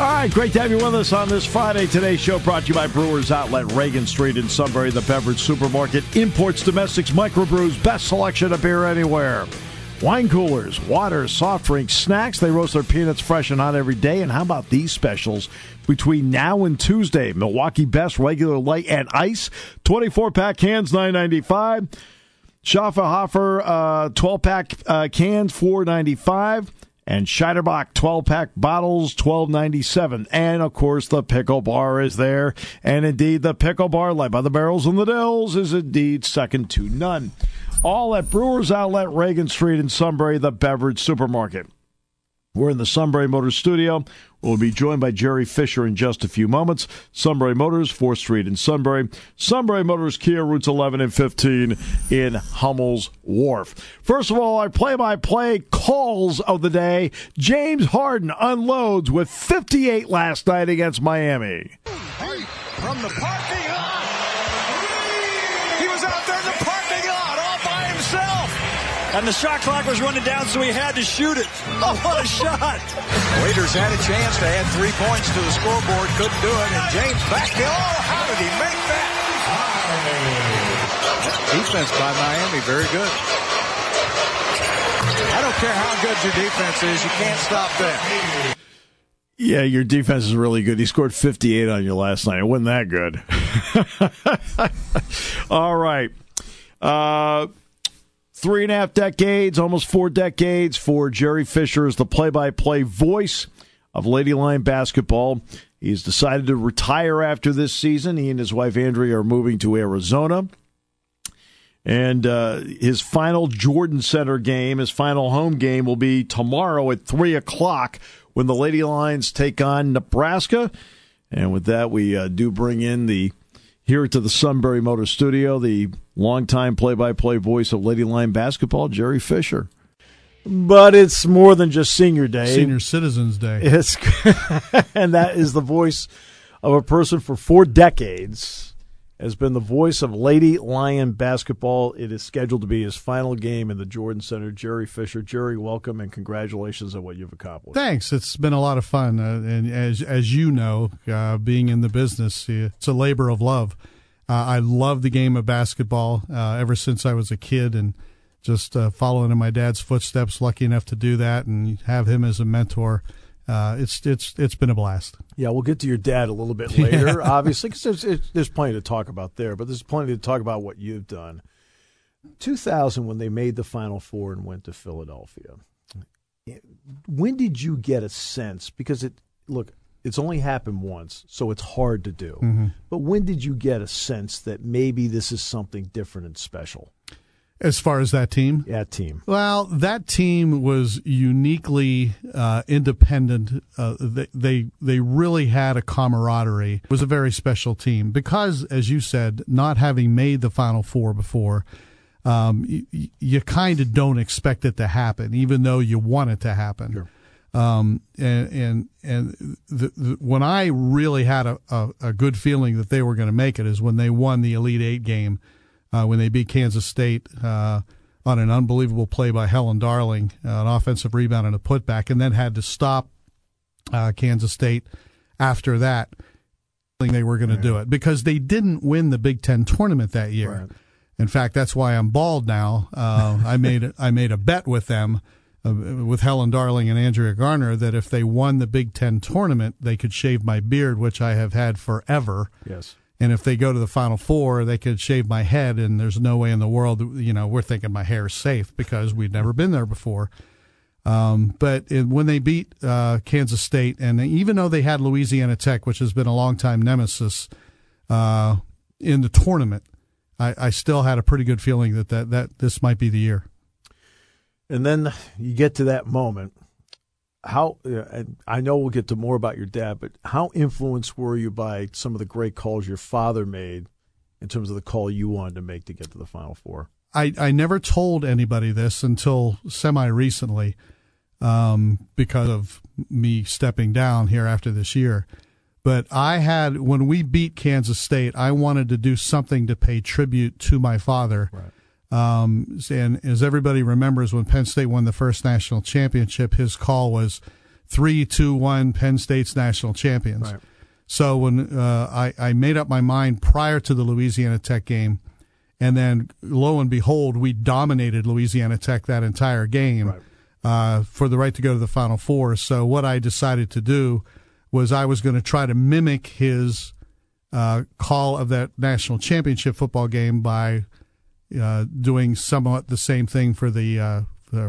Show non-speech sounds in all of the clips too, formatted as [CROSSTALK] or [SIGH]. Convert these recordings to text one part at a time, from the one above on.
All right, great to have you with us on this Friday. Today's show brought to you by Brewers Outlet, Reagan Street in Sunbury, the beverage supermarket. Imports, domestics, microbrews, best selection of beer anywhere. Wine coolers, water, soft drinks, snacks. They roast their peanuts fresh and hot every day. And how about these specials between now and Tuesday? Milwaukee Best regular light and ice, 24 pack cans, 9.95. Schafferhofer uh, 12 pack uh, cans, 4.95 and Scheiderbach 12 pack bottles 12.97 and of course the pickle bar is there. And indeed the pickle bar led by the barrels and the dills is indeed second to none. All at Brewers Outlet Reagan Street in Sunbury the beverage supermarket. We're in the Sunbury Motors studio. We'll be joined by Jerry Fisher in just a few moments. Sunbury Motors, 4th Street in Sunbury. Sunbury Motors, Kia, routes 11 and 15 in Hummel's Wharf. First of all, our play by play calls of the day. James Harden unloads with 58 last night against Miami. From the parking And the shot clock was running down, so he had to shoot it. [LAUGHS] Oh, what a shot! Waiters had a chance to add three points to the scoreboard, couldn't do it, and James back. Oh, how did he make that? Defense by Miami, very good. I don't care how good your defense is, you can't stop that. Yeah, your defense is really good. He scored 58 on you last night. It wasn't that good. [LAUGHS] All right. Uh, three and a half decades, almost four decades for Jerry Fisher as the play by play voice of Lady Lion basketball. He's decided to retire after this season. He and his wife Andrea are moving to Arizona. And uh, his final Jordan Center game, his final home game, will be tomorrow at 3 o'clock when the Lady Lions take on Nebraska. And with that, we uh, do bring in the here to the Sunbury Motor Studio, the longtime play-by-play voice of Lady Lion basketball, Jerry Fisher. But it's more than just Senior Day. Senior Citizens Day. It's, [LAUGHS] and that is the voice of a person for four decades has been the voice of Lady Lion basketball. It is scheduled to be his final game in the Jordan Center. Jerry Fisher, Jerry, welcome and congratulations on what you've accomplished. Thanks. It's been a lot of fun, uh, and as as you know, uh, being in the business, it's a labor of love. Uh, I love the game of basketball uh, ever since I was a kid, and just uh, following in my dad's footsteps. Lucky enough to do that, and have him as a mentor. Uh, it's it's it's been a blast. Yeah, we'll get to your dad a little bit [LAUGHS] later, obviously, because there's, there's plenty to talk about there, but there's plenty to talk about what you've done. 2000, when they made the Final Four and went to Philadelphia, when did you get a sense? Because it look, it's only happened once, so it's hard to do. Mm-hmm. But when did you get a sense that maybe this is something different and special? As far as that team, Yeah, team. Well, that team was uniquely uh, independent. Uh, they, they they really had a camaraderie. It was a very special team because, as you said, not having made the Final Four before, um, you, you kind of don't expect it to happen, even though you want it to happen. Sure. Um, and and and the, the, when I really had a, a, a good feeling that they were going to make it is when they won the Elite Eight game uh, when they beat Kansas State uh, on an unbelievable play by Helen Darling, uh, an offensive rebound and a putback, and then had to stop uh, Kansas State after that. They were going to do it because they didn't win the Big Ten tournament that year. Right. In fact, that's why I'm bald now. Uh, I made I made a bet with them, uh, with Helen Darling and Andrea Garner, that if they won the Big Ten tournament, they could shave my beard, which I have had forever. Yes. And if they go to the Final Four, they could shave my head, and there's no way in the world, you know, we're thinking my hair is safe because we'd never been there before. Um, but it, when they beat uh, Kansas State, and even though they had Louisiana Tech, which has been a long time nemesis uh, in the tournament, I, I still had a pretty good feeling that, that that this might be the year. And then you get to that moment, how uh, and I know we'll get to more about your dad, but how influenced were you by some of the great calls your father made in terms of the call you wanted to make to get to the Final Four? I, I never told anybody this until semi recently um, because of me stepping down here after this year. But I had, when we beat Kansas State, I wanted to do something to pay tribute to my father. Right. Um, and as everybody remembers, when Penn State won the first national championship, his call was three, two, one, Penn State's national champions. Right. So when uh, I, I made up my mind prior to the Louisiana Tech game, and then lo and behold, we dominated Louisiana Tech that entire game Right. uh, for the right to go to the Final Four. So what I decided to do was I was going to try to mimic his uh, call of that national championship football game by uh, doing somewhat the same thing for the uh,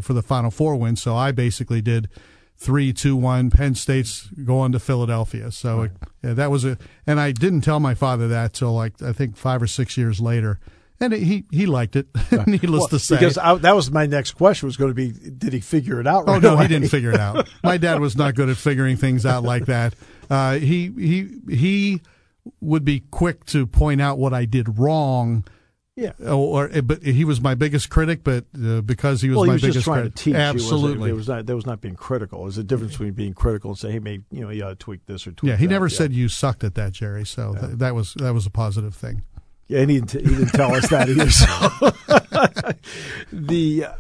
for- the Final Four win. So I basically did three, two, one. Penn State's going to Philadelphia. So it, yeah, that was a, and I didn't tell my father that till like I think five or six years later, and he he liked it. [LAUGHS] Needless Well, to say, because I, that was my next question was going to be, did he figure it out? Oh no, away? he didn't figure it out. [LAUGHS] My dad was not good at figuring things out like that. Uh, he he he would be quick to point out what I did wrong. Yeah. Or, but he was my biggest critic. But uh, because he was Well, my he was biggest just trying critic, to teach. Absolutely. There was not there was not being critical. There's a difference between being critical and saying, "Hey, maybe you know, you ought to tweak this or tweak." yeah, he that. never Yeah. said you sucked at that, Jerry. So th- that was that was a positive thing. Yeah, and he didn't, he didn't tell us that either. So [LAUGHS] the uh,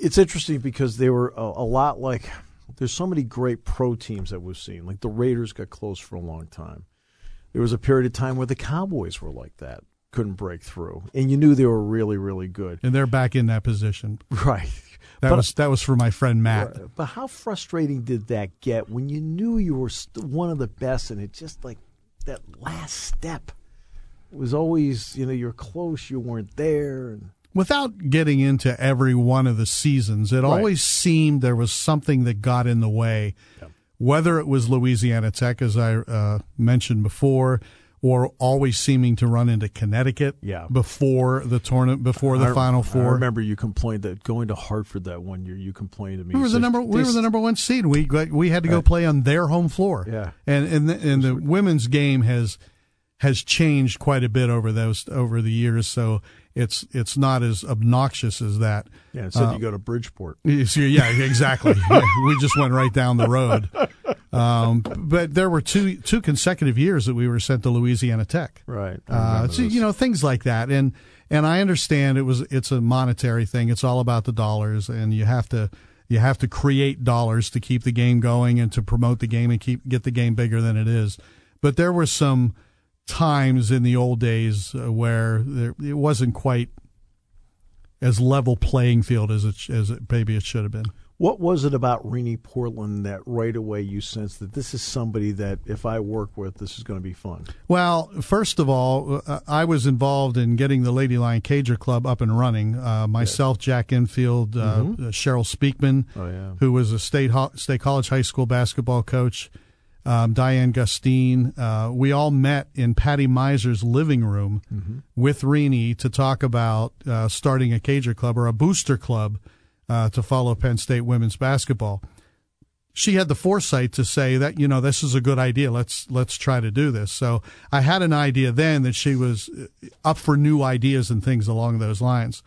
it's interesting because they were a, a lot like there's so many great pro teams that we've seen. Like the Raiders got close for a long time. There was a period of time where the Cowboys were like that, couldn't break through, and you knew they were really, really good. And they're back in that position. [LAUGHS] Right. That But- was that was for my friend Matt. But how frustrating did that get when you knew you were one of the best, and it just like that last step was always, you know, you're close, you weren't there, and without getting into every one of the seasons, it always seemed there was something that got in the way. Whether it was Louisiana Tech, as I uh, mentioned before, or always seeming to run into Connecticut Yeah. before the tournament, before the I- Final I Four. remember you complained that going to Hartford that one year, you complained to me. we were the number. We were the number one seed. We we had to go play on their home floor. Yeah. and and the, and the women's game has has changed quite a bit over those over the years. So it's it's not as obnoxious as that. Yeah, said Uh, you go to Bridgeport. [LAUGHS] Yeah, exactly. Yeah, [LAUGHS] we just went right down the road. Um, but there were two two consecutive years that we were sent to Louisiana Tech. Right. Uh, so you know things like that, and and I understand it was it's a monetary thing. It's all about the dollars, and you have to you have to create dollars to keep the game going and to promote the game and keep get the game bigger than it is. But there were some times in the old days uh, where there, it wasn't quite as level playing field as it as it, maybe it should have been. What was it about Rene Portland that right away you sensed that this is somebody that if I work with, this is going to be fun? Well, first of all, uh, I was involved in getting the Lady Lion Cager Club up and running. Uh, myself, Jack Enfield, uh, uh, Cheryl Speakman, Oh, yeah. who was a state ho- state college high school basketball coach, um, Diane Gustine. Uh, we all met in Patty Miser's living room with Rene to talk about uh, starting a Cager Club or a booster club uh, to follow Penn State women's basketball she had the foresight to say that you know this is a good idea let's let's try to do this so i had an idea then that she was uh, up for new ideas and things along those lines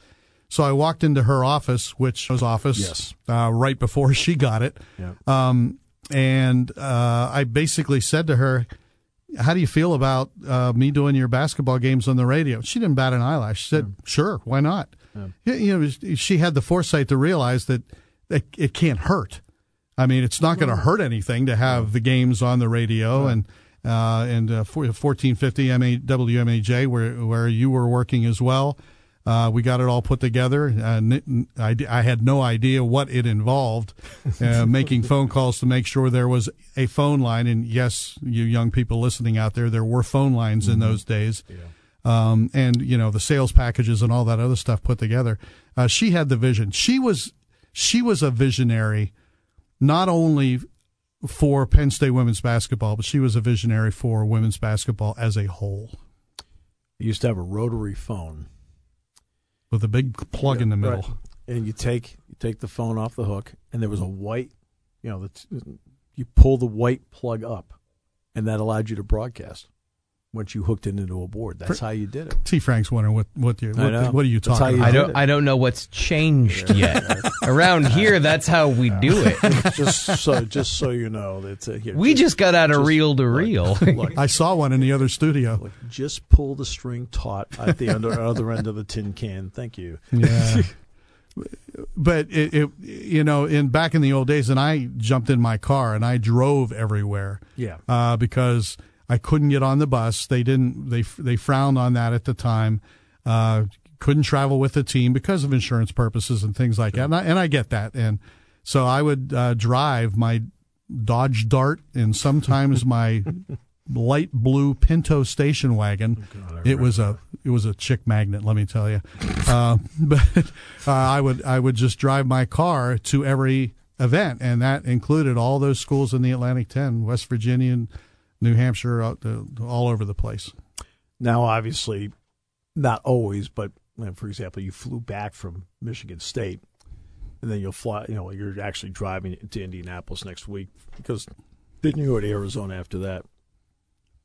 so i walked into her office which was office Yes. uh, right before [LAUGHS] she got it Yeah. um, and uh, i basically said to her how do you feel about uh, me doing your basketball games on the radio? She didn't bat an eyelash. She said, "Sure, why not?" You- You know, she had the foresight to realize that it, it can't hurt. I mean, it's not going to hurt anything to have the games on the radio and uh, and uh, fourteen fifty MA, WMAJ where where you were working as well. Uh, we got it all put together. Uh, I, I had no idea what it involved. Uh, [LAUGHS] making phone calls to make sure there was a phone line. And yes, you young people listening out there, there were phone lines in those days. Um, and you know the sales packages and all that other stuff put together. Uh, she had the vision. She was she was a visionary, not only for Penn State women's basketball, but she was a visionary for women's basketball as a whole, You used to have a rotary phone. with a big plug in the middle. Right. And you take you take the phone off the hook, and there was a white you know, the, you pull the white plug up, and that allowed you to broadcast once you hooked it into a board. That's how you did it. T. Frank's wondering what what you what, what are you talking you about? I don't. I don't know what's changed yet. Around here, that's how we do it. [LAUGHS] just so, just so you know, it's a, here, We just got out of reel to reel. Look, I saw one in the other studio. look, just pull the string taut at the under, [LAUGHS] other end of the tin can. Thank you. Yeah. [LAUGHS] but it, it, you know, in back in the old days, and I jumped in my car and I drove everywhere. Yeah. Uh, because I couldn't get on the bus. They didn't. They they frowned on that at the time. Uh, couldn't travel with the team because of insurance purposes and things like that. And I, and I get that. And so I would uh, drive my Dodge Dart and sometimes my [LAUGHS] light blue Pinto station wagon. it was a it was a chick magnet, let me tell you. uh, [LAUGHS] but uh, I would I would just drive my car to every event, and that included all those schools in the Atlantic Ten, West Virginia, and New Hampshire, uh, all over the place. Now, obviously, not always, but for example, you flew back from Michigan State, and then you'll fly. You know, you're actually driving to Indianapolis next week because then you go to Arizona after that.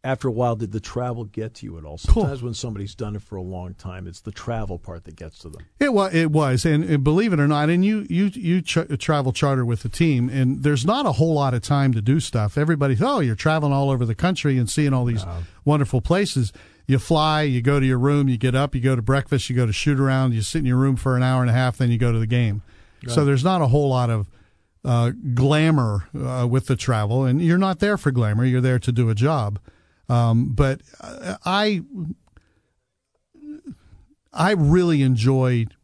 After a while, did the travel get to you at all? Sometimes when somebody's done it for a long time, it's the travel part that gets to them. It was, it was, and, and believe it or not, and you you you ch- travel charter with the team, and there's not a whole lot of time to do stuff. Everybody, oh, you're traveling all over the country and seeing all these wonderful places. You fly, you go to your room, you get up, you go to breakfast, you go to shoot around, you sit in your room for an hour and a half, then you go to the game. So there's not a whole lot of uh, glamour uh, with the travel, and you're not there for glamour. You're there to do a job. Um, but uh, I I really enjoyed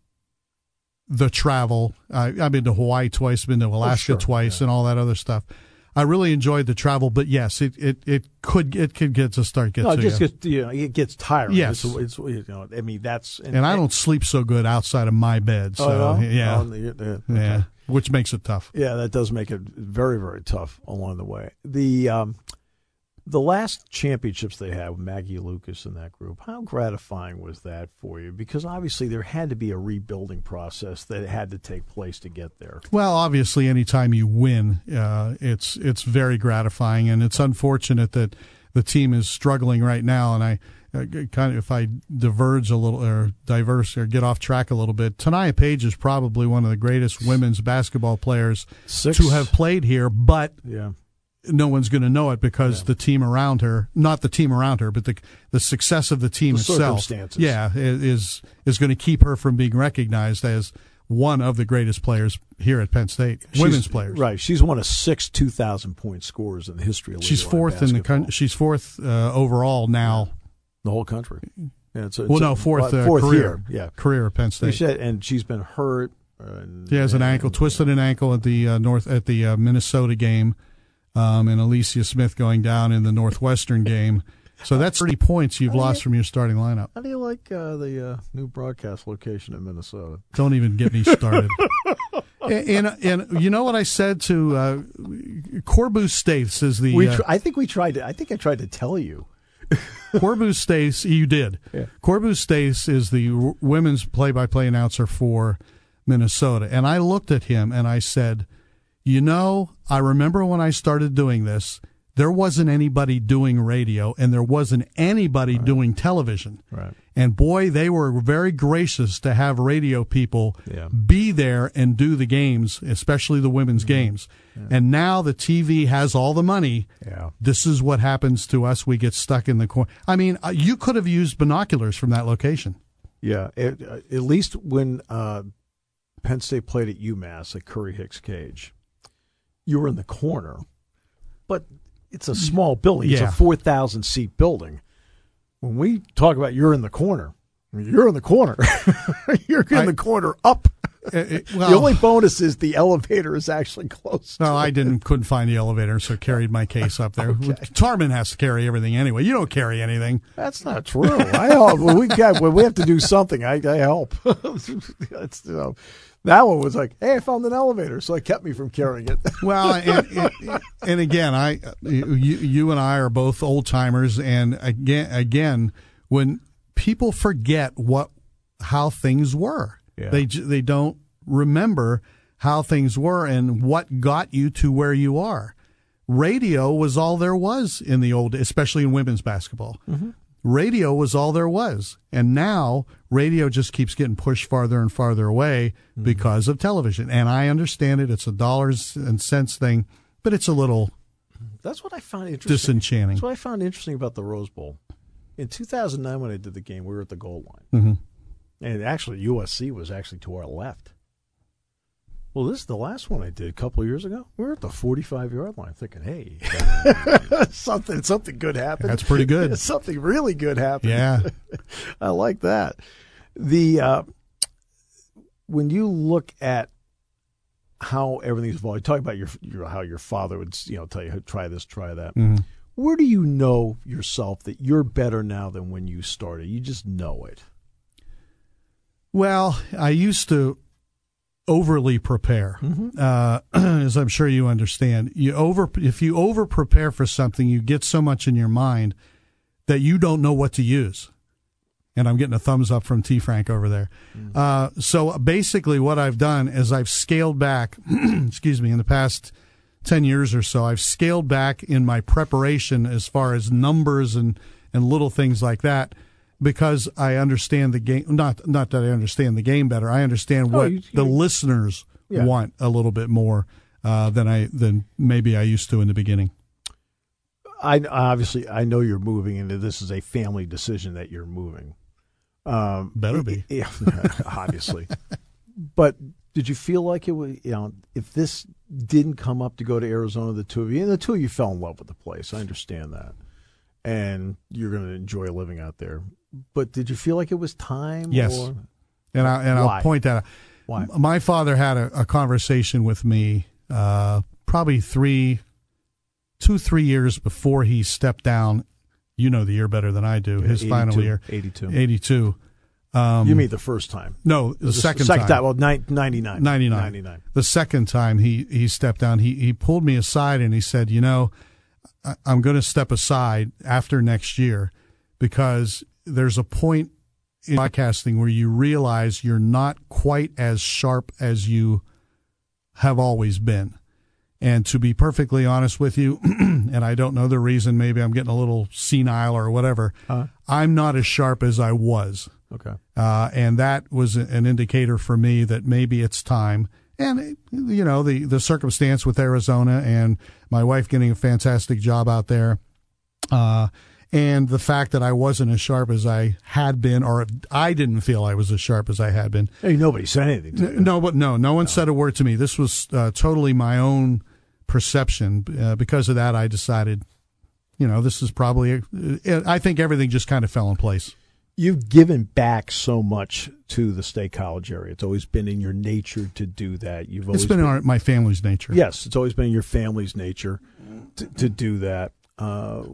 the travel. I, I've been to Hawaii twice, been to Alaska sure, twice, and all that other stuff. I really enjoyed the travel, but yes, it, it, it could it could get to start get No, to just you. gets you know it gets tiring. Yes. it's, it's you know I mean that's and I don't sleep so good outside of my bed, so Oh, no? yeah, Oh, yeah, yeah, yeah, which makes it tough. Yeah, that does make it very, very tough along the way. The um, the last championships they had with Maggie Lucas and that group, how gratifying was that for you? Because obviously there had to be a rebuilding process that had to take place to get there. Well, obviously, anytime you win, uh, it's it's very gratifying, and it's unfortunate that the team is struggling right now. And I uh, kind of, if I diverge a little or diverse or get off track a little bit, Teniya Page is probably one of the greatest women's basketball players Six- to have played here, but Yeah, no one's going to know it because the team around her, not the team around her, but the the success of the team The itself, yeah, is is going to keep her from being recognized as one of the greatest players here at Penn State, women's She's- players. Right, she's one of six two thousand point scorers in the history of. She's fourth in the country. She's fourth uh, overall now. the whole country. Yeah, it's a, Well, it's a- no, fourth, uh, fourth career. year. Yeah, Career at Penn State. She had- and she's been hurt. And, She has an and- ankle, twisted an ankle at the uh, north at the uh, Minnesota game, um, and Alicia Smith going down in the Northwestern game. So that's 30 points you've lost from your starting lineup. How do you like uh, the uh, new broadcast location in Minnesota? Don't even get me started. [LAUGHS] and, and and you know what I said to uh, Corbu States is the We, uh, tr- I think we tried to. I think I tried to tell you. [LAUGHS] Corbu Stace, you did. Yeah. Corbu Stace is the w- women's play-by-play announcer for Minnesota, and I looked at him and I said, "You know, I remember when I started doing this, there wasn't anybody doing radio, and there wasn't anybody doing television. Right. And boy, they were very gracious to have radio people Yeah. be there and do the games, especially the women's games. And now the TV has all the money. Yeah. This is what happens to us. We get stuck in the corner. I mean, uh, you could have used binoculars from that location. Yeah. It, uh, at least when uh, Penn State played at UMass at Curry Hicks Cage, you were in the corner, but it's a mm. small building. It's Yeah. a four thousand seat building. When we talk about you're in the corner, you're in the corner. [LAUGHS] you're in I- the corner up. Uh, it- [LAUGHS] the only bonus is the elevator is actually close. No, I it. didn't. Couldn't find the elevator, so carried my case up there. Tarman has to carry everything anyway. You don't carry anything. That's not true. I help when we got when we have to do something. I, I help. [LAUGHS] That's, you know, that one was like, hey, I found an elevator, so it kept me from carrying it. [LAUGHS] Well, and, and, and again, I, you, you and I are both old timers, and again, again, when people forget what how things were, Yeah. they they don't remember how things were and what got you to where you are. Radio was all there was in the old, especially in women's basketball. Radio was all there was. And now radio just keeps getting pushed farther and farther away because of television. And I understand it. It's a dollars and cents thing, but it's a little That's what I found interesting. disenchanting. That's what I found interesting about the Rose Bowl. In 2009, when I did the game, we were at the goal line. hmm And actually, USC was actually to our left. Well, this is the last one I did a couple of years ago. We were at the 45 yard line thinking, hey, [LAUGHS] something something good happened. That's pretty good. [LAUGHS] something really good happened. Yeah. [LAUGHS] I like that. The uh, when you look at how everything's evolved, you talk about your, your how your father would you know tell you try this, try that. Mhm. Where do you know yourself that you're better now than when you started? You just know it. Well, I used to overly prepare, uh, [CLEARS THROAT] as I'm sure you understand. You over if you over prepare for something, you get so much in your mind that you don't know what to use. And I'm getting a thumbs up from T Frank over there. Uh, so basically, what I've done is I've scaled back. [CLEARS THROAT] excuse me, in the past ten years or so, I've scaled back in my preparation as far as numbers and and little things like that because I understand the game. Not not that I understand the game better. I understand Oh, what you- the you- listeners Yeah. want a little bit more uh, than I than maybe I used to in the beginning. I obviously I know you're moving, and this is a family decision that you're moving. Um, Better be. yeah, [LAUGHS] obviously. but did you feel like it was you know if this didn't come up to go to Arizona, the two of you and the two of you fell in love with the place. I understand that, and you're going to enjoy living out there. But did you feel like it was time? Yes. Or, And I and Why? I'll point that out. Why? My father had a, a conversation with me uh, probably three, two three years before he stepped down. You know the year better than I do. His final year, 82. eighty two. Um, you mean the first time? no, the, second, second time. Well, nine, 99. 99. 99. The second time he, he stepped down, he, he pulled me aside and he said, You know, I'm going to step aside after next year because there's a point in podcasting where you realize you're not quite as sharp as you have always been. And to be perfectly honest with you, [CLEARS THROAT] and I don't know the reason, maybe I'm getting a little senile or whatever, I'm not as sharp as I was. Okay. Uh, and that was an indicator for me that maybe it's time. And you know the the circumstance with Arizona and my wife getting a fantastic job out there, uh, and the fact that I wasn't as sharp as I had been, or I didn't feel I was as sharp as I had been. Hey, nobody said anything. No, but no, no one said a word to me. This was uh, totally my own perception. Uh, because of that, I decided, you know, this is probably. uh, I think everything just kind of fell in place. You've given back so much to the state college area. It's always been in your nature to do that. You've always It's been in our, my family's nature. yes, it's always been in your family's nature to, to do that. Uh,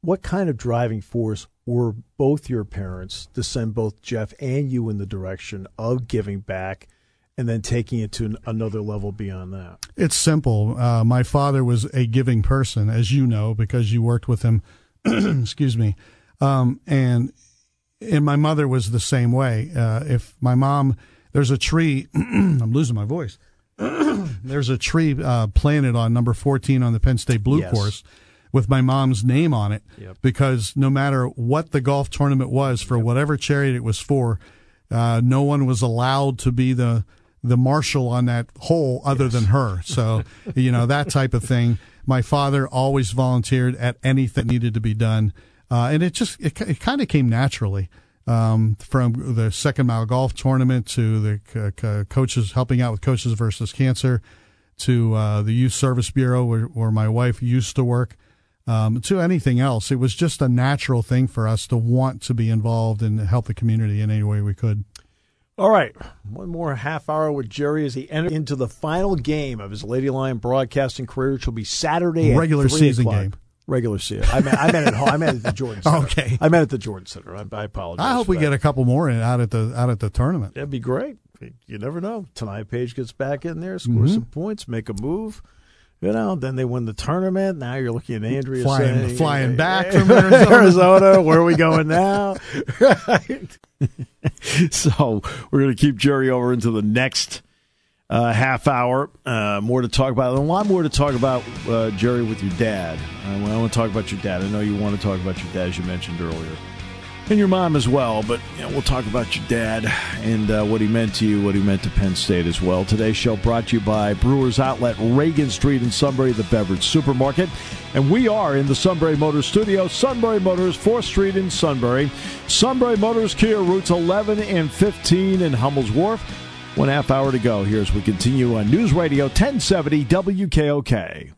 what kind of driving force were both your parents to send both Jeff and you in the direction of giving back, and then taking it to an, another level beyond that? It's simple. Uh, my father was a giving person, as you know, because you worked with him. [CLEARS THROAT] excuse me. Um, and and my mother was the same way. Uh, if my mom, there's a tree. [CLEARS THROAT] I'm losing my voice. [CLEARS THROAT] there's a tree uh, planted on number 14 on the Penn State Blue Yes. Course with my mom's name on it Yep. because no matter what the golf tournament was for whatever charity it was for, uh, no one was allowed to be the the marshal on that hole other than her. So [LAUGHS] you know that type of thing. My father always volunteered at anything that needed to be done, uh, and it just it, it kind of came naturally. Um, from the second mile golf tournament to the co- co- coaches helping out with coaches versus cancer, to uh, the youth service bureau where, where my wife used to work, um, to anything else. It was just a natural thing for us to want to be involved and help the community in any way we could. All right, one more half hour with Jerry as he enters into the final game of his Lady Lion broadcasting career, which will be Saturday. at Regular 3 season o'clock. game. Regular season. I meant, I meant at home. I meant at the Jordan Center. Okay. I meant at the Jordan Center. I, I apologize. I hope we that. get a couple more in, out at the out at the tournament. That'd be great. You never know. Teniya Page gets back in there, scores Mm-hmm. some points, make a move. You know, then they win the tournament. Now you're looking at Andrea Flying- saying, flying back from [LAUGHS] Arizona. Arizona, Where are we going now? [LAUGHS] right. [LAUGHS] so we're going to keep Jerry over into the next uh, half hour. Uh, more to talk about. A lot more to talk about, uh, Jerry, with your dad. Uh, I want to talk about your dad. I know you want to talk about your dad, as you mentioned earlier. And your mom as well, but you know, we'll talk about your dad and uh, what he meant to you, what he meant to Penn State as well. Today's show brought to you by Brewers Outlet, Reagan Street in Sunbury, the beverage supermarket. And we are in the Sunbury Motors studio, Sunbury Motors, 4th Street in Sunbury. Sunbury Motors, Kia routes 11 and 15 in Hummel's Wharf. One half hour to go here as we continue on News Radio 1070 WKOK.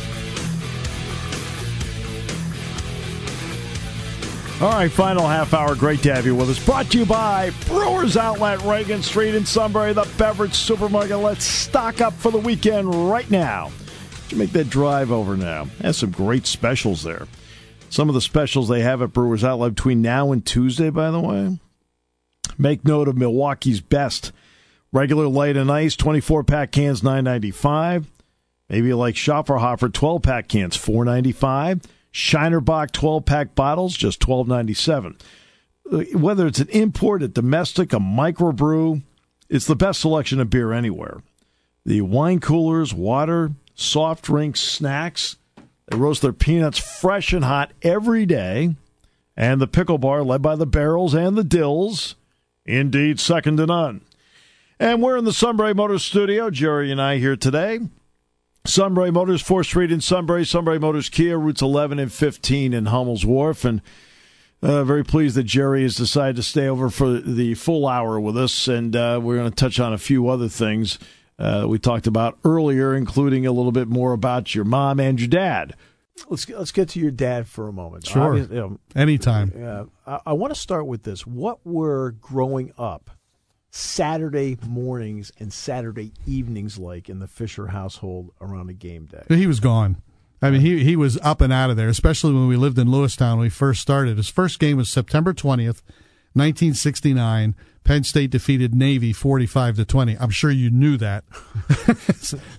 All right, final half hour. Great to have you with us. Brought to you by Brewers Outlet, Reagan Street in Sunbury, the beverage supermarket. Let's stock up for the weekend right now. You make that drive over now. Has some great specials there. Some of the specials they have at Brewers Outlet between now and Tuesday, by the way. Make note of Milwaukee's best. Regular light and ice, 24 pack cans, nine ninety five. Maybe you like Schafferhofer 12 pack cans, four ninety five. Shinerbach 12 pack bottles, just twelve ninety seven. Uh, whether it's an import, a domestic, a microbrew, it's the best selection of beer anywhere. The wine coolers, water, soft drinks, snacks. They roast their peanuts fresh and hot every day. And the pickle bar, led by the barrels and the dills, indeed second to none. And we're in the Sunbury Motors studio, Jerry and I here today. Sunbury Motors, 4th Street in Sunbury, Sunbury Motors Kia, routes 11 and 15 in Hummel's Wharf. And uh, very pleased that Jerry has decided to stay over for the full hour with us. And uh, we're going to touch on a few other things uh, we talked about earlier, including a little bit more about your mom and your dad. Let's get, let's get to your dad for a moment. Sure. Obviously, you know, Anytime. uh, I, I want to start with this. What were growing up Saturday mornings and Saturday evenings like in the Fisher household around a game day? He was gone. I mean, he he was up and out of there, especially when we lived in Lewistown when we first started. His first game was September 20th, 1969. Penn State defeated Navy 45 to 20. I'm sure you knew that. [LAUGHS]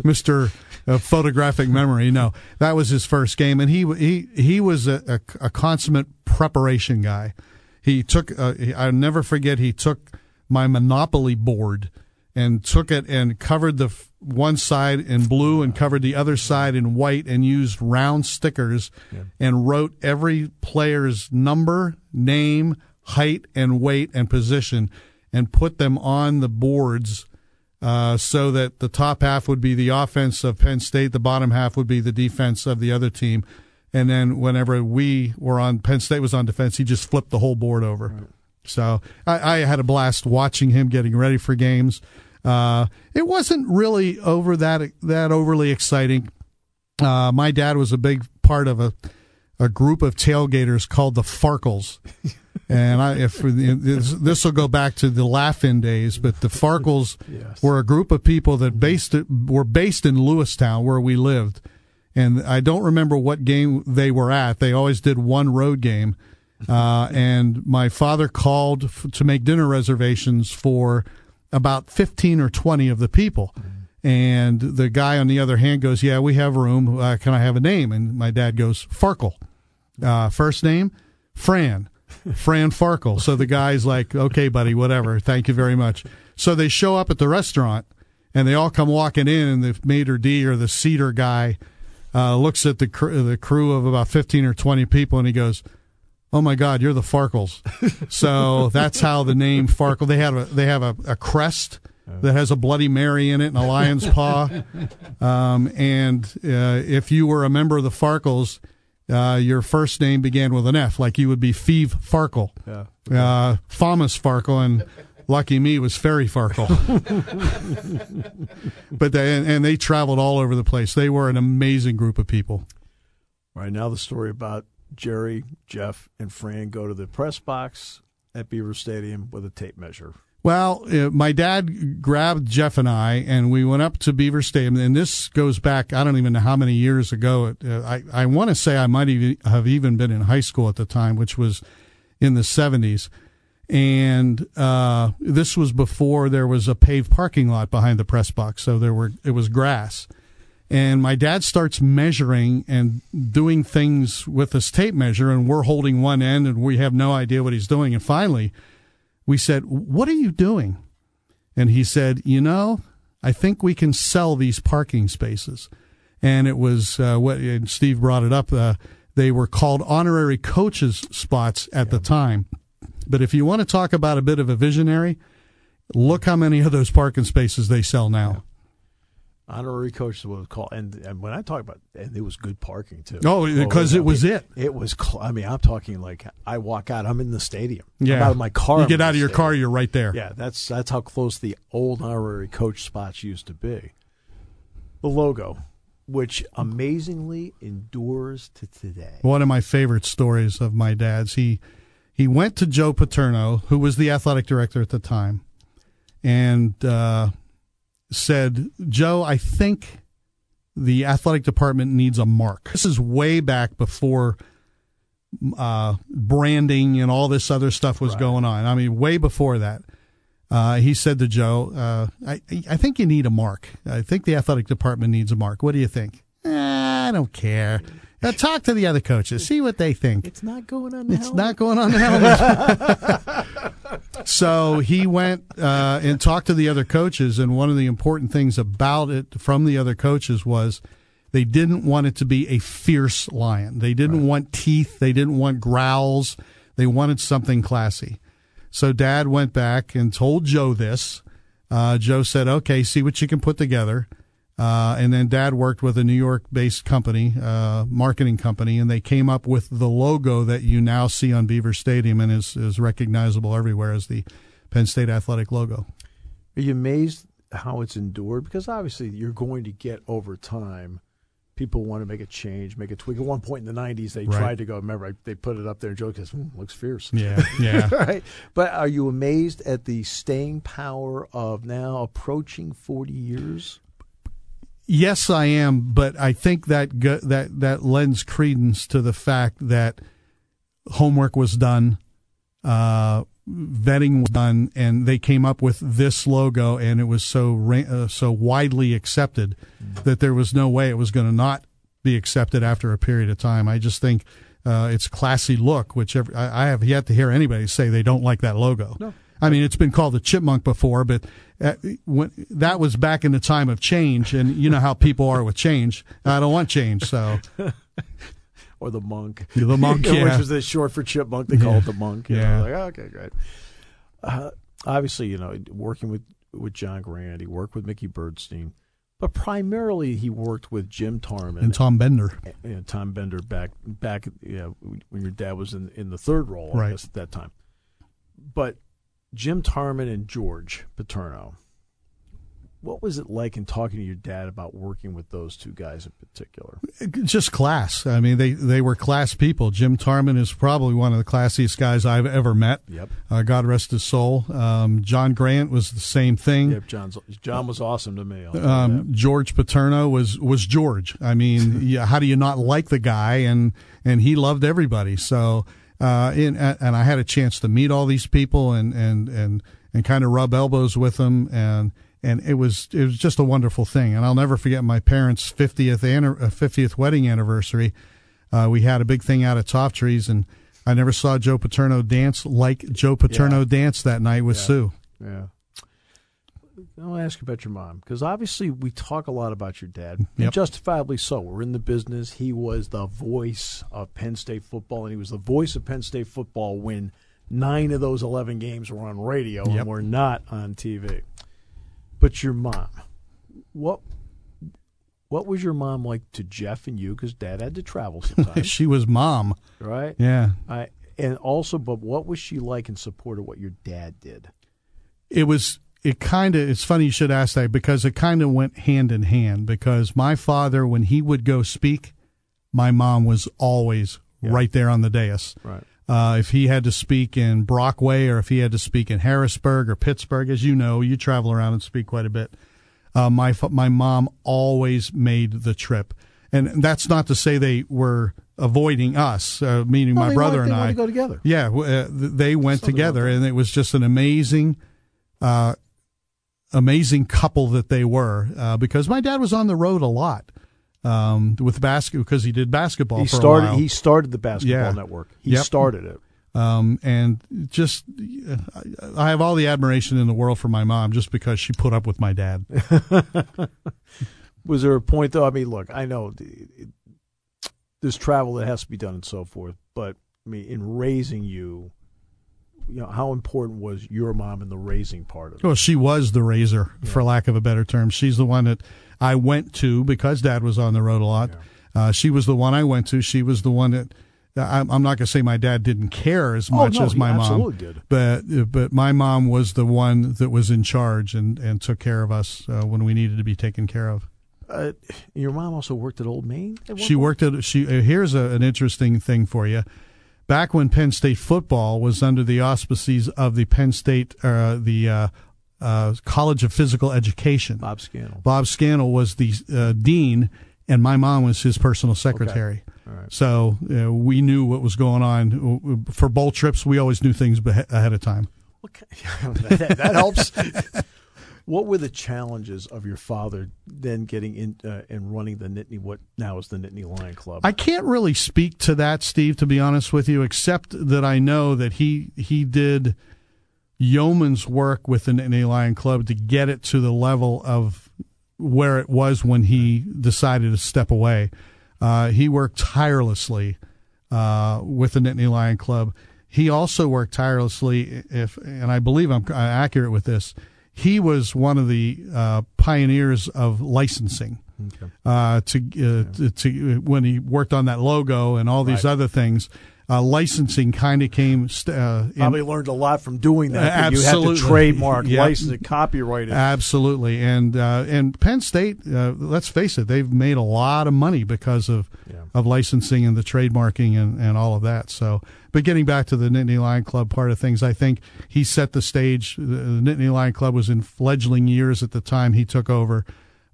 Mr. Uh, photographic memory. No, that was his first game and he he he was a, a, a consummate preparation guy. He took uh, I'll never forget he took my Monopoly board and took it and covered the f- one side in blue and covered the other side in white and used round stickers and wrote every player's number, name, height, and weight and position and put them on the boards uh, so that the top half would be the offense of Penn State, the bottom half would be the defense of the other team. And then whenever we were on, Penn State was on defense, he just flipped the whole board over. So I, I had a blast watching him getting ready for games. Uh, it wasn't really over that that overly exciting. Uh, my dad was a big part of a a group of tailgaters called the Farkles, [LAUGHS] And I, if this will go back to the Laugh-In days, but the Farkles Yes. were a group of people that based were based in Lewistown where we lived, and I don't remember what game they were at. They always did one road game, uh, and my father called f- to make dinner reservations for about fifteen or twenty of the people. And the guy on the other hand goes, "Yeah, we have room. Uh, can I have a name?" And my dad goes, "Farkle." Uh, first name, Fran. Fran Farkle. So the guy's like, okay, buddy, whatever. Thank you very much. So they show up at the restaurant and they all come walking in, and the maitre d' or the cedar guy uh, looks at the cr- the crew of about fifteen or twenty people, and he goes, "Oh my God, you're the Farkles." so that's how the name Farkle. They have a they have a, a crest that has a Bloody Mary in it and a lion's paw. Um, and uh, if you were a member of the Farkles, uh, your first name began with an F, like you would be Feeve Farkle, Yeah. uh, Thomas Farkle, and lucky me was Ferry Farkle. [LAUGHS] but they, and, and they traveled all over the place. They were an amazing group of people. Right now, the story about Jerry, Jeff, and Fran go to the press box at Beaver Stadium with a tape measure. Well, uh, my dad grabbed Jeff and I, and we went up to Beaver Stadium. And this goes back, I don't even know how many years ago. Uh, I, I want to say I might even have even been in high school at the time, which was in the 70s. And uh, this was before there was a paved parking lot behind the press box. So there were it was grass. And my dad starts measuring and doing things with this tape measure, and we're holding one end, and we have no idea what he's doing. And finally, we said, What are you doing? And he said, You know, I think we can sell these parking spaces. And it was uh, what and Steve brought it up. Uh, they were called honorary coaches spots at the time. But if you want to talk about a bit of a visionary, look how many of those parking spaces they sell now. Honorary coach is what it was called. And, and when I talk about, and it was good parking too. Oh, because it was mean, it. It was. Cl- I mean, I'm talking like I walk out. I'm in the stadium. Yeah. I'm out of my car. You get out of your car, you're right there. Yeah, that's that's how close the old honorary coach spots used to be. The logo, which amazingly endures to today. one of my favorite stories of my dad's. He he went to Joe Paterno, who was the athletic director at the time, and uh, said, "Joe, I think the athletic department needs a mark." This is way back before uh, branding and all this other stuff was going on. I mean, way before that. Uh, he said to Joe, uh, I, I think you need a mark. I think the athletic department needs a mark. What do you think? "Eh, I don't care. Uh, talk to the other coaches. See what they think. It's not going on. The It's helmet. not going on the helmet. [LAUGHS] [LAUGHS] so he went uh, and talked to the other coaches, and one of the important things about it from the other coaches was they didn't want it to be a fierce lion. They didn't want teeth. They didn't want growls. They wanted something classy. So Dad went back and told Joe this. Uh, Joe said, "Okay, see what you can put together." Uh, and then Dad worked with a New York-based company, uh, marketing company, and they came up with the logo that you now see on Beaver Stadium and is is recognizable everywhere as the Penn State athletic logo. Are you amazed how it's endured? Because obviously you're going to get over time. People want to make a change, make a tweak. At one point in the '90s, they Right. tried to go. Remember, I, they put it up there and Joe goes, hmm, "Looks fierce." Yeah, [LAUGHS] yeah. right. But are you amazed at the staying power of now approaching 40 years? Yes, I am, but I think that go, that that lends credence to the fact that homework was done, uh, vetting was done, and they came up with this logo, and it was so ra- uh, so widely accepted that there was no way it was going to not be accepted after a period of time. I just think uh, it's classy look, which every, I, I have yet to hear anybody say they don't like that logo. No. I mean, it's been called the chipmunk before, but uh, when, that was back in the time of change, and you know how people are with change. I don't want change, so [LAUGHS] Or the monk? The monk, [LAUGHS] yeah. Which was the short for chipmunk. They call it the monk. you know, Yeah. like, oh, okay, great. Uh, obviously, you know, working with, with John Grant, he worked with Mickey Bergstein, but primarily he worked with Jim Tarman and Tom Bender. And, know, Tom Bender back back you know, when your dad was in in the third role, I Right. guess at that time. But Jim Tarman and George Paterno, what was it like in talking to your dad about working with those two guys in particular? just class. I mean, they, they were class people. Jim Tarman is probably one of the classiest guys I've ever met. Yep. Uh, God rest his soul. Um, John Grant was the same thing. Yep, John's, John was awesome to me. I'll tell you Um, George Paterno was was George. I mean, [LAUGHS] yeah, how do you not like the guy? And and he loved everybody. So, uh, in, and I had a chance to meet all these people and and and and kind of rub elbows with them and. And it was it was just a wonderful thing, and I'll never forget my parents' fiftieth fiftieth wedding anniversary. Uh, we had a big thing out at Toftrees, and I never saw Joe Paterno dance like Joe Paterno Yeah. danced that night with Yeah. Sue. Yeah. I'll ask you about your mom because obviously we talk a lot about your dad, and Yep. justifiably so. We're in the business. He was the voice of Penn State football, and he was the voice of Penn State football when nine of those eleven games were on radio Yep. and were not on TV. But your mom, what what was your mom like to Jeff and you? Because Dad had to travel [LAUGHS] sometimes, she was mom. right? Yeah, I and also, but what was she like in support of what your dad did? it was it kind of it's funny you should ask that because it kind of went hand in hand because my father when he would go speak my mom was always right there on the dais. Right. uh, if he had to speak in brockway or if he had to speak in harrisburg or pittsburgh as you know you travel around and speak quite a bit uh, my my mom always made the trip. And that's not to say they were avoiding us uh, meaning No, my brother and they i. to go together. yeah, uh, they went together, and it was just an amazing, uh, amazing couple that they were. Uh, because my dad was on the road a lot um, with basketball because he did basketball. He for started. He started the basketball Yeah. network. He Yep. started it. um, and just I have all the admiration in the world for my mom just because she put up with my dad. [LAUGHS] Was there a point though? I mean, look, I know there's travel that has to be done and so forth, but I mean, in raising you, you know, how important was your mom in the raising part of it? Well, she was the raiser, for lack of a better term. She's the one that I went to because Dad was on the road a lot. Uh, she was the one I went to. She was the one that I'm, I'm not going to say my dad didn't care as Oh, much no, as my mom, did. but but my mom was the one that was in charge and and took care of us uh, when we needed to be taken care of. Uh, your mom also worked at Old Main. at She point? worked at she. Uh, here's a, an interesting thing for you. Back when Penn State football was under the auspices of the Penn State, uh, the uh, uh, College of Physical Education, Bob Scannell. Bob Scannell was the uh, dean, and my mom was his personal secretary. Right. So uh, we knew what was going on for bowl trips. We always knew things ahead of time. Kind- [LAUGHS] that, that helps. What were the challenges of your father then getting in uh, and running the Nittany, what now is the Nittany Lion Club? I can't really speak to that, Steve, to be honest with you, except that I know that he he did yeoman's work with the Nittany Lion Club to get it to the level of where it was when he decided to step away. Uh, he worked tirelessly uh, with the Nittany Lion Club. He also worked tirelessly, if and I believe I'm uh, accurate with this. He was one of the uh, pioneers of licensing uh, to, uh, to to when he worked on that logo and all these Right. other things. Uh, licensing kind of came. St- uh, in- Probably learned a lot from doing that. Uh, but You had absolutely. to trademark, Yep. license copyright it. Absolutely, and uh, and Penn State. Uh, let's face it, they've made a lot of money because of Yeah. of licensing and the trademarking and, and all of that. So, but getting back to the Nittany Lion Club part of things, I think he set the stage. The, the Nittany Lion Club was in fledgling years at the time he took over,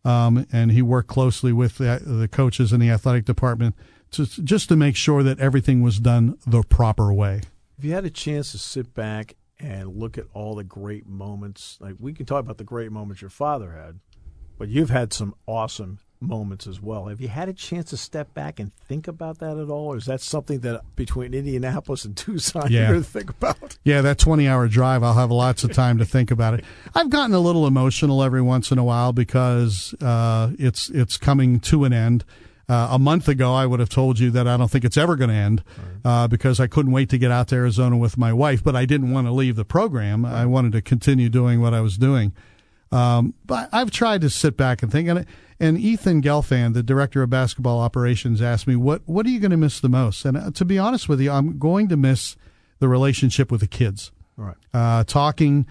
um, and he worked closely with the, the coaches in the athletic department to just to make sure that everything was done the proper way. If you had a chance to sit back and look at all the great moments, like we can talk about the great moments your father had, but you've had some awesome moments as well. Have you had a chance to step back and think about that at all, or is that something that between Indianapolis and [LAUGHS] Tucson Yeah. you're going to think about? Yeah, that 20 hour drive, I'll have lots of time to think about it. [LAUGHS] I've gotten a little emotional every once in a while because uh, it's it's coming to an end. Uh, a month ago, I would have told you that I don't think it's ever going to end uh, because I couldn't wait to get out to Arizona with my wife, but I didn't want to leave the program. I wanted to continue doing what I was doing. Um, but I've tried to sit back and think, and, and Ethan Gelfand, the director of basketball operations, asked me, "What what are you going to miss the most?" And uh, to be honest with you, I'm going to miss the relationship with the kids Right. uh, talking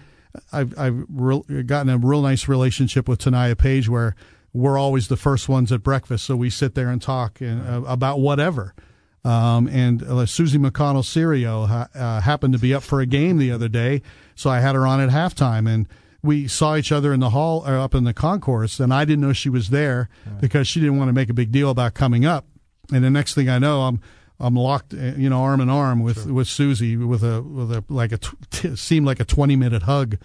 I've I've real, gotten a real nice relationship with Teniya Page where we're always the first ones at breakfast, so we sit there and talk and, uh, about whatever. Um, and uh, Suzie McConnell Serio uh, happened to be up for a game the other day, so I had her on at halftime, and we saw each other in the hall or up in the concourse, and I didn't know she was there because she didn't want to make a big deal about coming up. And the next thing I know, I'm I'm locked, uh, you know, arm in arm with with Suzie with a with a like a t- [LAUGHS] seemed like a 20 minute hug.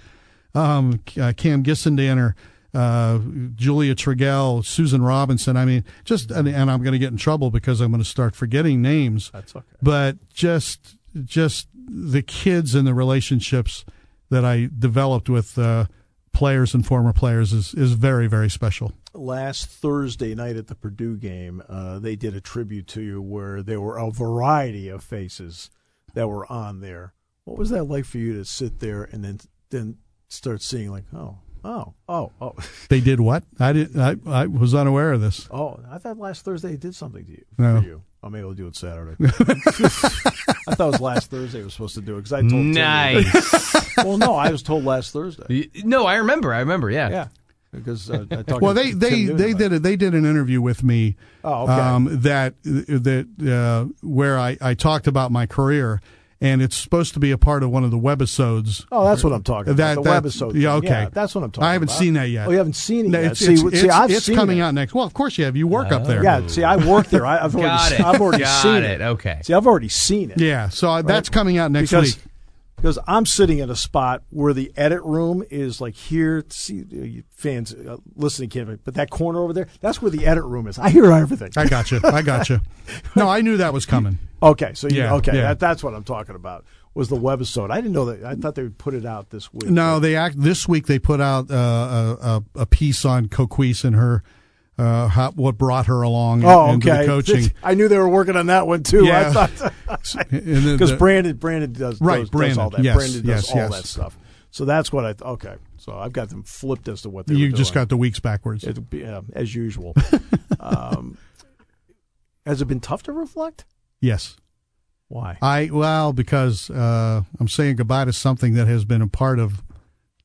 Um, uh, Cam Gissendaner, uh, Julia Tregell, Susan Robinson. I mean, just and, and I'm going to get in trouble because I'm going to start forgetting names. That's okay. But just just the kids and the relationships that I developed with uh, players and former players is is very very special. last Thursday night at the Purdue game, uh, they did a tribute to you where there were a variety of faces that were on there. What was that like for you to sit there and then then start seeing like, oh, oh, oh, oh, [LAUGHS] They did what? I did. I, I was unaware of this. oh? I thought last Thursday they did something to you. No. For you. Oh, maybe we'll do it Saturday. [LAUGHS] I thought it was last Thursday we were supposed to do it because I told Tim- Nice. well, no, I was told last Thursday. No, I remember. I remember. Yeah. Yeah, because uh, I talked. Well, to they Tim they they did it. it. They did an interview with me. Oh, okay. Um, that that uh, where I I talked about my career, and it's supposed to be a part of one of the webisodes. Oh, that's what I'm talking That- about. The that- webisode. yeah, thing. okay. that's what I'm talking. I haven't about. seen that yet. Oh, you haven't seen it No, yet. It's, see, it's, see, it's, I've seen it's seen coming it. out next. Well, of course you have. You work up there. Yeah, see, I work there. I, I've [LAUGHS] already, Got it. I've already Got seen it. Okay. See, I've already seen it. Yeah, so that's Right? coming out next because, week. Because I'm sitting in a spot where the edit room is like here. See, uh, fans uh, listening can't, but that corner over there, that's where the edit room is. I hear everything. I got you. I got you. [LAUGHS] No, I knew that was coming. Okay, so you, Yeah, okay, yeah. That, that's what I'm talking about. Was the webisode? I didn't know that. I thought they would put it out this week. No, they act this week. They put out uh, a, a a piece on Coquese and her, uh, how, what brought her along Oh, into okay. the coaching. I knew they were working on that one too. Yeah. I thought [LAUGHS] because [LAUGHS] Brandon Brandon does Right, does, Brandon, does all that. yes, Brandon does yes, all yes. that stuff. So that's what I th- okay. So I've got them flipped as to what they you just got the weeks backwards. It'll be, uh, as usual. [LAUGHS] um, has it been tough to reflect? yes. Why? I well because uh, I'm saying goodbye to something that has been a part of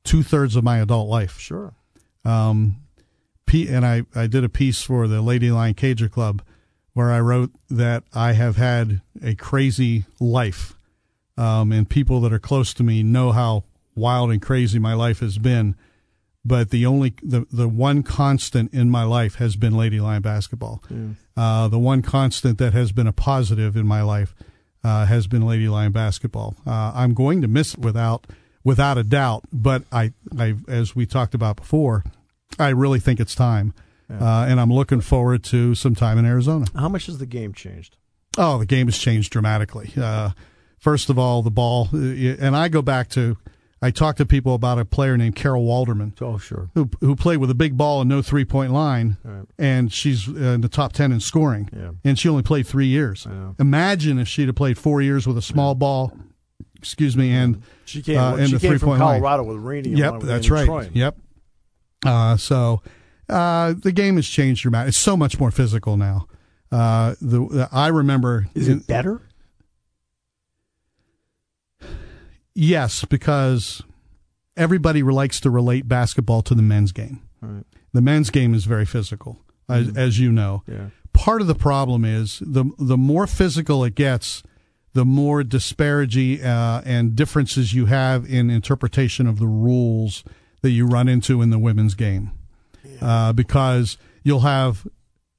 two thirds of my adult life. Sure. Um, and I, I did a piece for the Lady Lion Cager Club where I wrote that I have had a crazy life. Um, and people that are close to me know how wild and crazy my life has been. But the only, the, the one constant in my life has been Lady Lion basketball. Uh, the one constant that has been a positive in my life uh, has been Lady Lion basketball. Uh, I'm going to miss it without without a doubt. But I, I, as we talked about before, I really think it's time, uh, and I'm looking forward to some time in Arizona. How much has the game changed? Oh, the game has changed dramatically. Uh, first of all, the ball, uh, and I go back to. I talked to people about a player named Carol Walderman Oh, sure. who who played with a big ball and no three point line, Right. and she's in the top ten in scoring, Yeah. and she only played three years. Yeah. Imagine if she'd have played four years with a small ball, excuse me, and She came. uh, and she the came from three-point line. Colorado with Rene. Yep, that's right. Troy. Yep. Uh, so uh, the game has changed dramatically. It's so much more physical now. Uh, the, the I remember. Is it better? Yes, because everybody likes to relate basketball to the men's game. Right. The men's game is very physical, as, as you know. Yeah. Part of the problem is the the more physical it gets, the more disparity uh, and differences you have in interpretation of the rules that you run into in the women's game. Uh, because you'll have,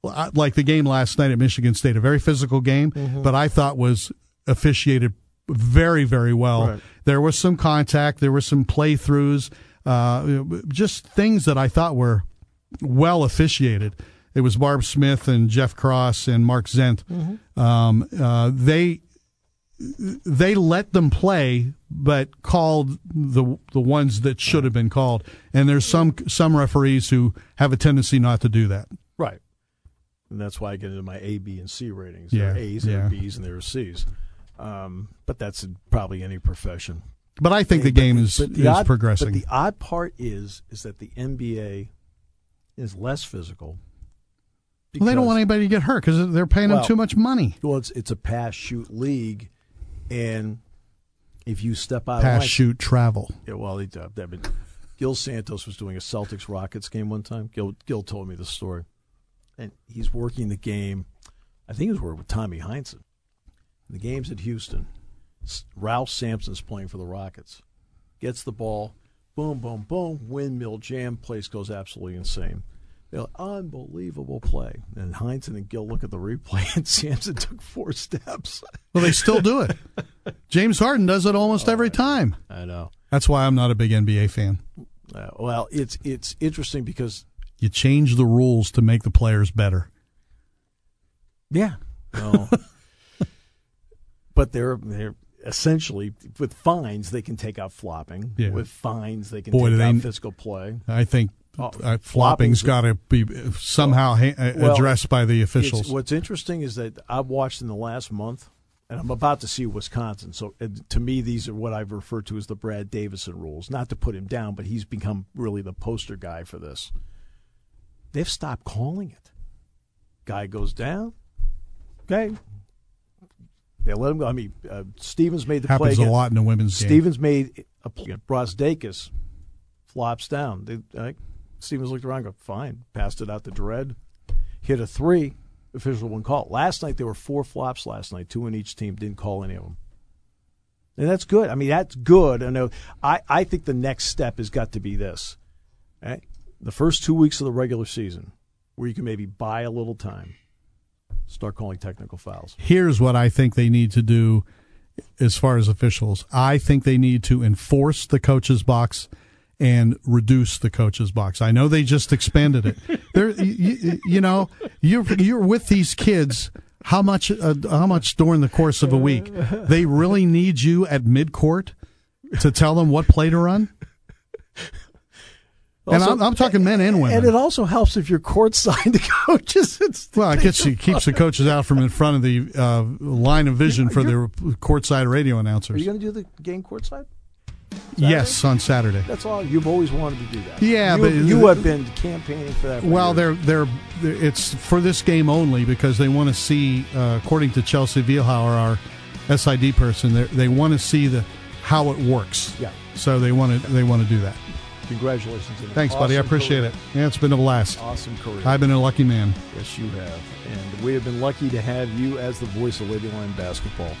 uh, like the game last night at Michigan State, a very physical game, but I thought was officiated very, very well. Right. There was some contact, there were some playthroughs, uh, just things that I thought were well officiated. It was Barb Smith and Jeff Cross and Mark Zent. Um, uh, they they let them play, but called the the ones that should have been called. And there's some some referees who have a tendency not to do that. Right. And that's why I get into my A, B, and C ratings. Yeah, are A's, there yeah. are B's, and there are C's. Um, but that's probably any profession. But I think the game is But the is odd, progressing. But the odd part is is that the NBA is less physical. well, they don't want anybody to get hurt because they're paying Well, them too much money. Well, it's it's a pass shoot league, and if you step out Pass, of line, shoot, travel. Yeah, well, he, uh, that, but Gil Santos was doing a Celtics Rockets game one time. Gil Gil told me the story, and he's working the game. I think he was working with Tommy Heinsohn. The game's at Houston. Ralph Sampson's playing for the Rockets. Gets the ball, boom, boom, boom, windmill jam. Place goes absolutely insane. They're like, unbelievable play. And Heinsohn and Gil look at the replay, [LAUGHS] and Sampson took four steps. Well, they still do it. James Harden does it almost every time. I know. That's why I'm not a big NBA fan. Uh, well, it's it's interesting because You change the rules to make the players better. Yeah. No. [LAUGHS] but they're they're essentially with fines they can take out flopping. Yeah. With fines they can Boy, take they- out physical play. I think Oh, uh, flopping's- flopping's got to be somehow ha- uh, Well, addressed by the officials. what's interesting is that I've watched in the last month, and I'm about to see Wisconsin. So uh, to me, these are what I've referred to as the Brad Davison rules. Not to put him down, but he's become really the poster guy for this. They've stopped calling it. Guy goes down. Okay. They let him go. I mean, uh, Stevens made the play. Happens a lot in the women's game. Stevens made a play. Brosdakis flops down. They, uh, Stevens looked around, go fine, passed it out to Dread, hit a three. Official wouldn't call. Last night there were four flops. Last night, two in each team didn't call any of them, and that's good. I mean, that's good. I know. Uh, I I think the next step has got to be this. Right? The first two weeks of the regular season, where you can maybe buy a little time, start calling technical fouls. Here's what I think they need to do as far as officials. I think they need to enforce the coach's box and reduce the coach's box. I know they just expanded it. [LAUGHS] There, you, you know, you're you're with these kids. How much? Uh, how much during the course of a week? They really need you at mid court to tell them what play to run. and Also- I'm, I'm talking men and women. And it also helps if you're courtside the coaches. [LAUGHS] It's Well, it gets, it keeps the coaches out from in front of the uh, line of vision for the courtside radio announcers. Are you going to do the game courtside? Yes, on Saturday. That's all. You've always wanted to do that. Yeah, you, but- you have been campaigning for that. for Well, years. they're they're it's for this game only because they want to see, uh, according to Chelsea Vielhauer, our SID person, they they want to see the how it works. Yeah. So they want to they want to do that. Congratulations. on an Thanks, buddy. I appreciate career. it. Yeah, it's been a blast. Awesome career. I've been a lucky man. yes, you have. And we have been lucky to have you as the voice of Lady Lion basketball.